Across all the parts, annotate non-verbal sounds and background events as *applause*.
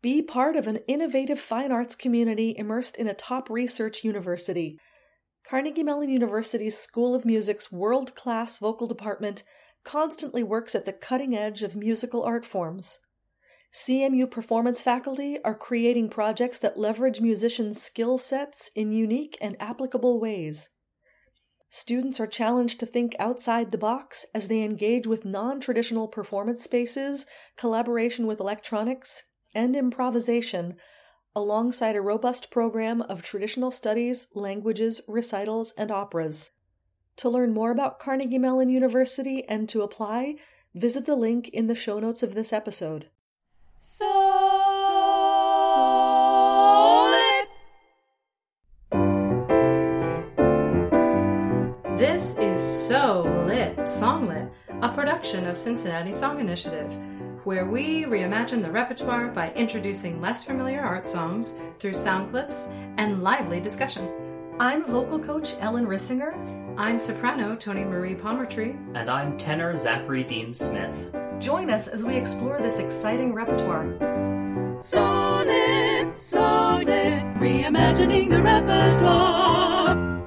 Be part of an innovative fine arts community immersed in a top research university. Carnegie Mellon University's School of Music's world class vocal department constantly works at the cutting edge of musical art forms. CMU performance faculty are creating projects that leverage musicians' skill sets in unique and applicable ways. Students are challenged to think outside the box as they engage with non traditional performance spaces, collaboration with electronics, and improvisation alongside a robust program of traditional studies, languages, recitals, and operas. To learn more about Carnegie Mellon University and to apply, visit the link in the show notes of this episode. So. This is So Lit Songlit, a production of Cincinnati Song Initiative where we reimagine the repertoire by introducing less familiar art songs through sound clips and lively discussion. I'm vocal coach Ellen Rissinger. I'm soprano Toni Marie Palmertree. And I'm tenor Zachary Dean Smith. Join us as we explore this exciting repertoire. Solid, solid, reimagining the repertoire.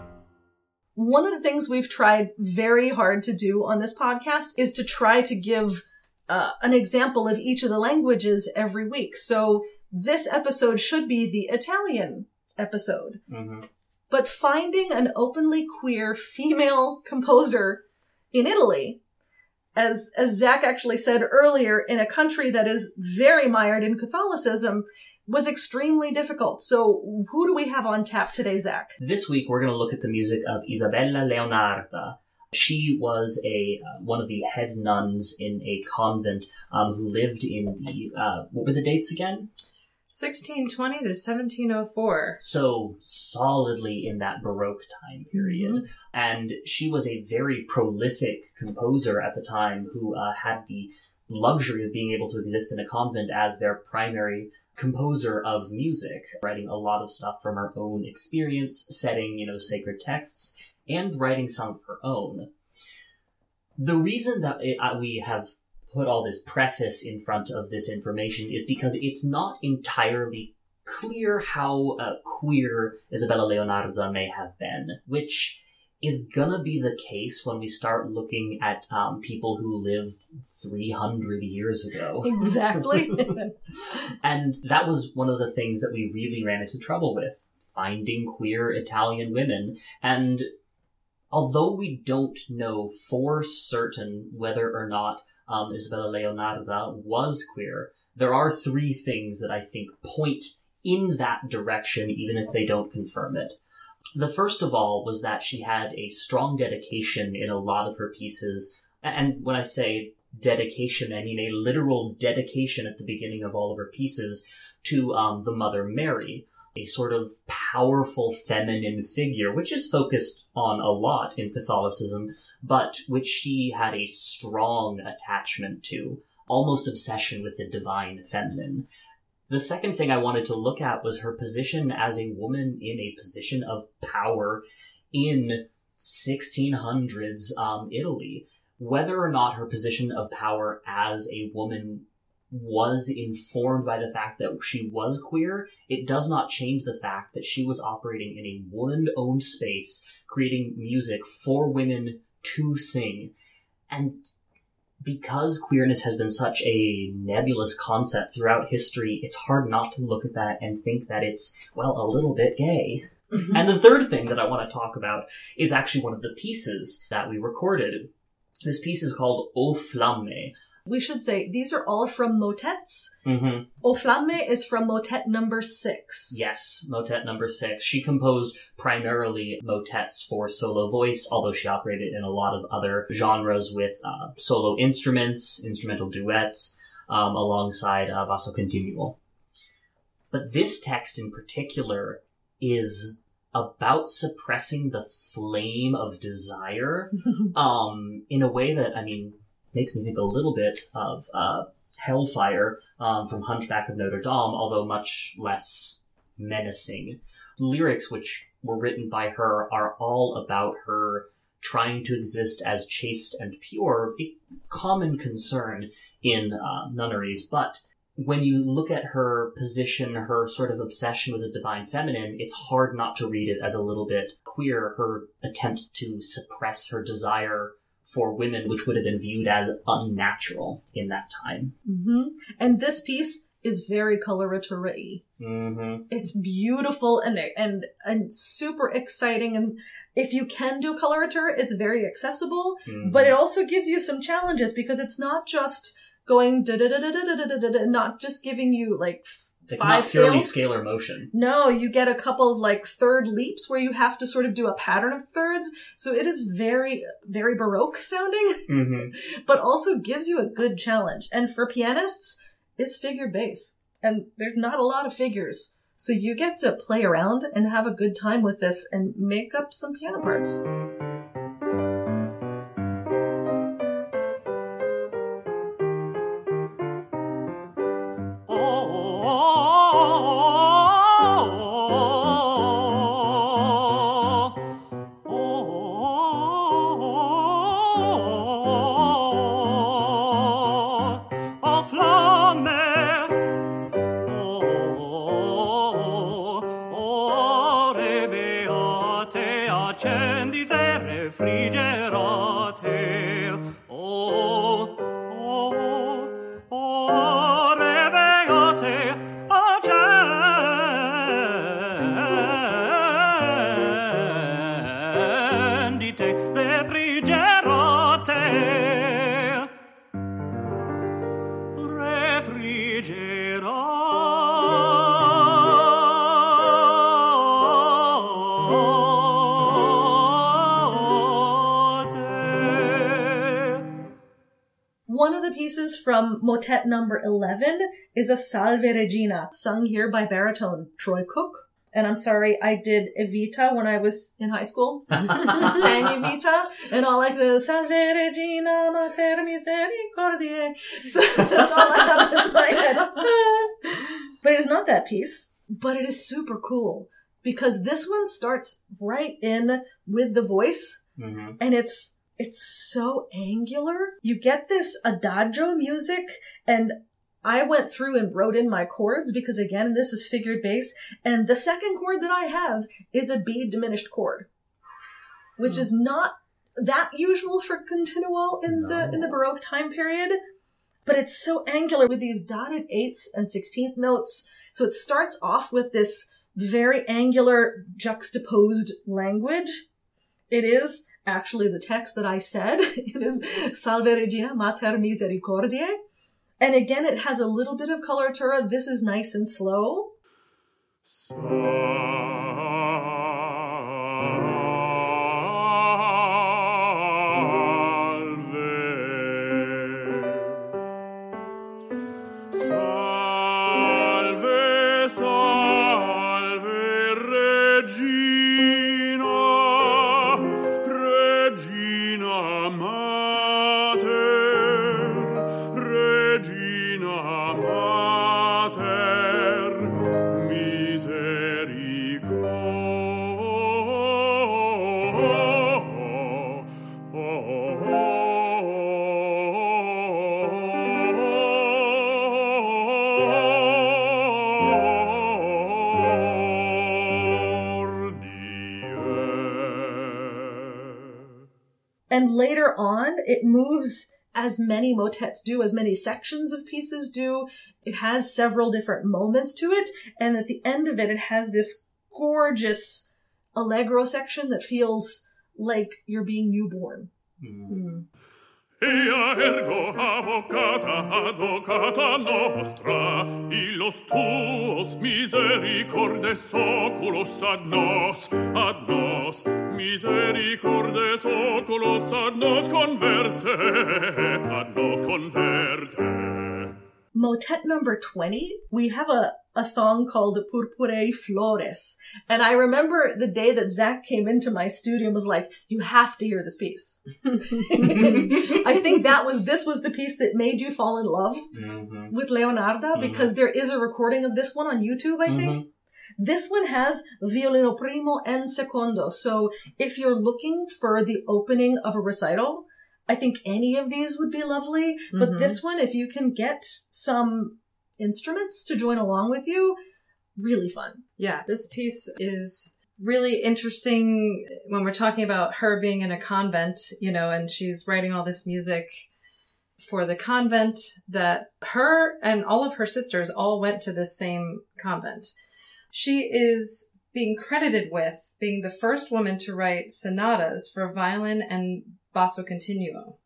One of the things we've tried very hard to do on this podcast is to try to give uh, an example of each of the languages every week. So this episode should be the Italian episode. Mm-hmm. But finding an openly queer female composer in Italy, as as Zach actually said earlier, in a country that is very mired in Catholicism, was extremely difficult. So who do we have on tap today, Zach? This week we're going to look at the music of Isabella Leonarda, she was a uh, one of the head nuns in a convent um, who lived in the uh, what were the dates again? 1620 to 1704. So solidly in that Baroque time period. Mm-hmm. And she was a very prolific composer at the time who uh, had the luxury of being able to exist in a convent as their primary composer of music, writing a lot of stuff from her own experience, setting, you know, sacred texts, and writing some of her own. The reason that it, uh, we have put all this preface in front of this information is because it's not entirely clear how uh, queer Isabella Leonarda may have been, which is gonna be the case when we start looking at um, people who lived 300 years ago. *laughs* *laughs* Exactly. and that was one of the things that we really ran into trouble with finding queer Italian women. And although we don't know for certain whether or not um, Isabella Leonarda was queer, there are three things that I think point in that direction, even if they don't confirm it. The first of all was that she had a strong dedication in a lot of her pieces. And when I say dedication, I mean a literal dedication at the beginning of all of her pieces to um, the Mother Mary a sort of powerful feminine figure, which is focused on a lot in Catholicism, but which she had a strong attachment to, almost obsession with the divine feminine. The second thing I wanted to look at was her position as a woman in a position of power in 1600s um, Italy. Whether or not her position of power as a woman was informed by the fact that she was queer, it does not change the fact that she was operating in a woman owned space, creating music for women to sing. And because queerness has been such a nebulous concept throughout history, it's hard not to look at that and think that it's, well, a little bit gay. Mm-hmm. And the third thing that I want to talk about is actually one of the pieces that we recorded. This piece is called O Flammae, we should say these are all from motets. Mm-hmm. O Flammae is from motet number six. Yes, motet number six. She composed primarily motets for solo voice, although she operated in a lot of other genres with uh, solo instruments, instrumental duets, um, alongside uh, basso continuo. But this text in particular is about suppressing the flame of desire *laughs* um, in a way that, I mean, makes me think a little bit of uh, Hellfire um, from Hunchback of Notre Dame, although much less menacing. Lyrics which were written by her are all about her trying to exist as chaste and pure, a common concern in uh, nunneries, but when you look at her position, her sort of obsession with the divine feminine, it's hard not to read it as a little bit queer, her attempt to suppress her desire for women, which would have been viewed as unnatural in that time. hmm And this piece is very coloratura Mm-hmm. It's beautiful and and and super exciting. And if you can do coloratura, it's very accessible. But it also gives you some challenges because it's not just going da da da da da da da da da, not just giving you like it's five not purely scales. scalar motion. No, you get a couple of like third leaps where you have to sort of do a pattern of thirds. So it is very, very baroque sounding, *laughs* Mm-hmm. but also gives you a good challenge. And for pianists, it's figure bass. And there's not a lot of figures. So you get to play around and have a good time with this and make up some piano parts. accendi terre frigerate One of the pieces from motet number 11 is a Salve Regina, sung here by baritone Troy Cook. And I'm sorry, I did Evita when I was in high school. *laughs* I sang Evita, and all like the Salve Regina Mater Misericordiae. So that's all I have in my head. But it is not that piece, but it is super cool because this one starts right in with the voice Mm-hmm. and it's it's so angular. You get this adagio music and I went through and wrote in my chords because again, this is figured bass and the second chord that I have is a B diminished chord, which hmm. is not that usual for continuo in the, in the Baroque time period, but it's so angular with these dotted eighths and sixteenth notes. So it starts off with this very angular juxtaposed language. It is actually the text that I said. *laughs* It is Salve Regina Mater Misericordiae. And again, it has a little bit of coloratura. This is nice and slow. Salve, And later on, it moves as many motets do, as many sections of pieces do. It has several different moments to it. And at the end of it, it has this gorgeous allegro section that feels like you're being newborn. Mm-hmm. Ea ergo avocata, advocata nostra, illos tuos misericordes oculos ad nos, ad nos, misericordes oculos ad nos converte, ad nos converte. Motet number 20, we have a, a song called Purpurei Flores. And I remember the day that Zach came into my studio and was like, you have to hear this piece. *laughs* I think that was, this was the piece that made you fall in love Mm-hmm. with Leonarda because there is a recording of this one on YouTube, I think. This one has violino primo and secondo. So if you're looking for the opening of a recital, I think any of these would be lovely. But Mhm. this one, if you can get some instruments to join along with you. Really fun. Yeah, this piece is really interesting when we're talking about her being in a convent, you know, and she's writing all this music for the convent that her and all of her sisters all went to the same convent. She is being credited with being the first woman to write sonatas for violin and basso continuo.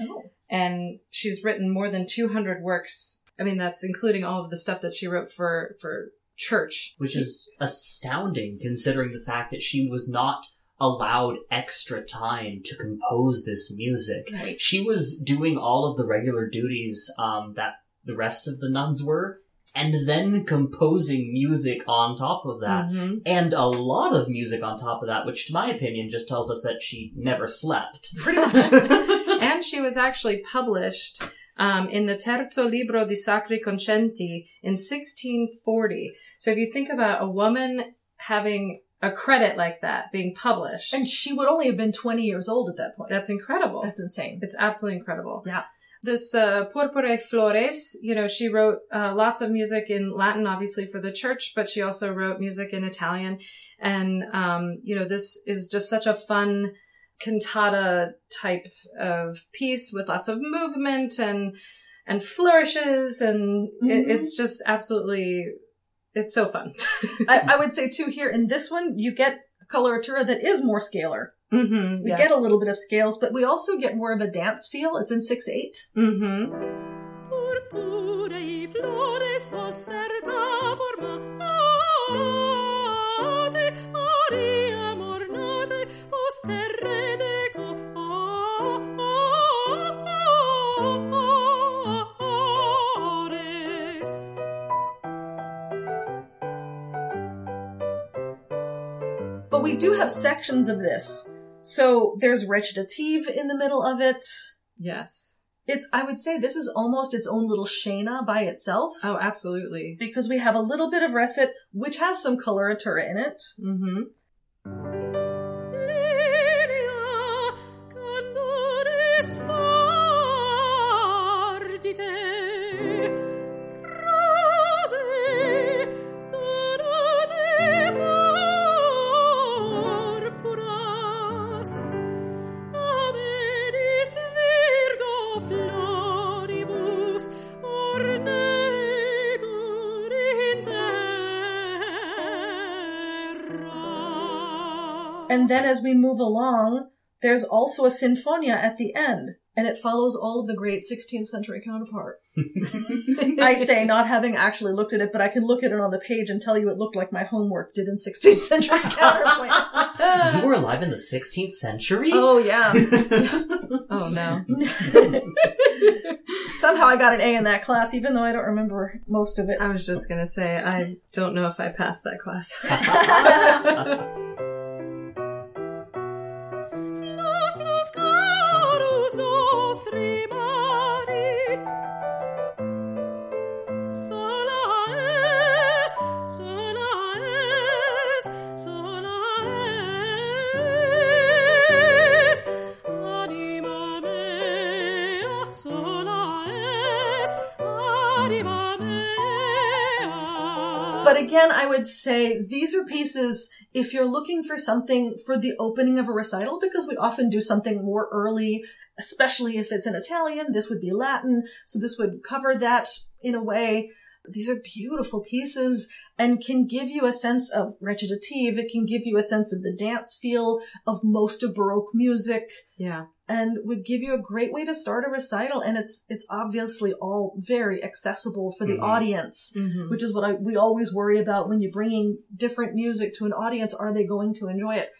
Oh. And she's written more than 200 works. I mean, that's including all of the stuff that she wrote for, for church. Which is astounding considering the fact that she was not allowed extra time to compose this music. Right. She was doing all of the regular duties um, that the rest of the nuns were, and then composing music on top of that. Mhm. And a lot of music on top of that, which to my opinion just tells us that she never slept. *laughs* Pretty much. *laughs* and she was actually published um, in the Terzo Libro di Sacri Concenti in 1640. So if you think about a woman having a credit like that being published, and she would only have been 20 years old at that point. that's incredible. That's insane. It's absolutely incredible. Yeah. This uh, Purpure Flores, you know, she wrote uh, lots of music in Latin, obviously for the church, but she also wrote music in Italian. And, um, you know, this is just such a fun cantata type of piece with lots of movement and, and flourishes. And it, Mhm. it's just absolutely, it's so fun. *laughs* I, I would say too here in this one, you get a coloratura that is more scalar. Mm-hmm. We get a little bit of scales, but we also get more of a dance feel. It's in 6-8. Mm-hmm. Purpurei flores posserta formate, Maria mornate, posterre deco, ores. But we do have sections of this. So there's recitative in the middle of it. Yes. It's, I would say this is almost its own little scena by itself. Oh, absolutely. Because we have a little bit of recit, which has some coloratura in it. Mm-hmm. And then as we move along, there's also a sinfonia at the end, and it follows all of the great 16th century counterpart. *laughs* I say not having actually looked at it, but I can look at it on the page and tell you it looked like my homework did in 16th century *laughs* counterpoint. you were alive in the 16th century? oh yeah. *laughs* Oh no. Somehow I got an A in that class, even though I don't remember most of it. I was just gonna say I don't know if I passed that class. But again, I would say these are pieces if you're looking for something for the opening of a recital, because we often do something more early, especially if it's in Italian, this would be Latin, so this would cover that in a way. These are beautiful pieces and can give you a sense of recitative. It can give you a sense of the dance feel of most of Baroque music yeah. And would give you a great way to start a recital. And it's, it's obviously all very accessible for the Mhm. audience Mm-hmm. which is what I, we always worry about when you're bringing different music to an audience. Are they going to enjoy it?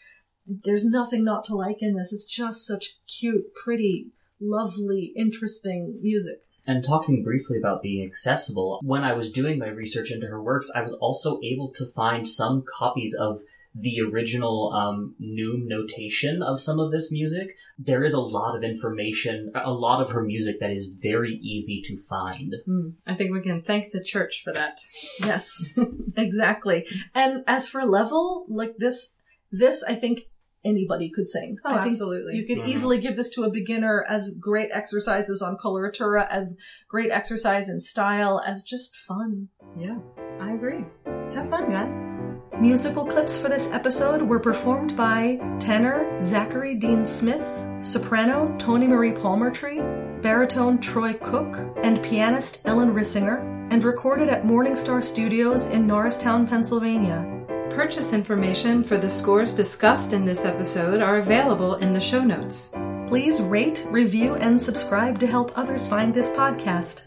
There's nothing not to like in this. It's just such cute, pretty, lovely, interesting music. And talking briefly about being accessible, when I was doing my research into her works, I was also able to find some copies of the original um, neume notation of some of this music. There is a lot of information, a lot of her music that is very easy to find. Mm. I think we can thank the church for that. Yes, *laughs* exactly. And as for level, like this, this I think anybody could sing. Oh, I think absolutely. You could Mhm. easily give this to a beginner as great exercises on coloratura, as great exercise in style, as just fun. Yeah, I agree. Have fun, guys. Musical clips for this episode were performed by tenor Zachary Dean Smith, soprano Toni Marie Palmertree, baritone Troy Cook, and pianist Ellen Rissinger, and recorded at Morningstar Studios in Norristown, Pennsylvania. Purchase information for the scores discussed in this episode are available in the show notes. Please rate, review, and subscribe to help others find this podcast.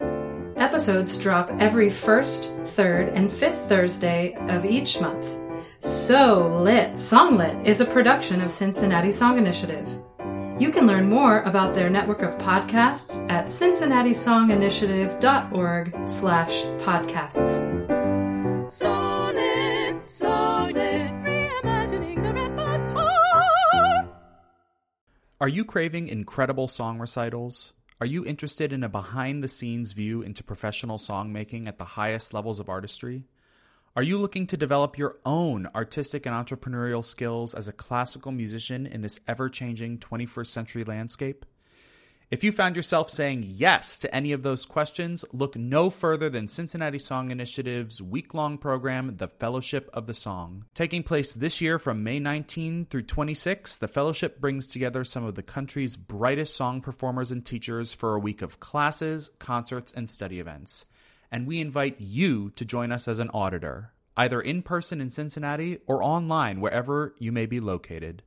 Episodes drop every first, third, and fifth Thursday of each month. So Lit Songlit is a production of Cincinnati Song Initiative. You can learn more about their network of podcasts at cincinnatiSongInitiative.org slash podcasts. Sonnet, sonnet, reimagining the repertoire. Are you craving incredible song recitals? Are you interested in a behind the scenes view into professional songmaking at the highest levels of artistry? Are you looking to develop your own artistic and entrepreneurial skills as a classical musician in this ever changing 21st century landscape? If you found yourself saying yes to any of those questions, look no further than Cincinnati Song Initiative's week long program, The Fellowship of the Song. Taking place this year from May 19 through 26, the Fellowship brings together some of the country's brightest song performers and teachers for a week of classes, concerts, and study events. And we invite you to join us as an auditor, either in person in Cincinnati or online wherever you may be located.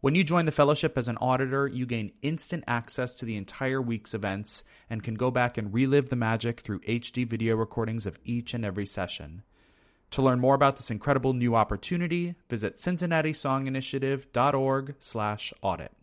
When you join the fellowship as an auditor, you gain instant access to the entire week's events and can go back and relive the magic through HD video recordings of each and every session. To learn more about this incredible new opportunity, visit cincinnatiSongInitiative.org/audit.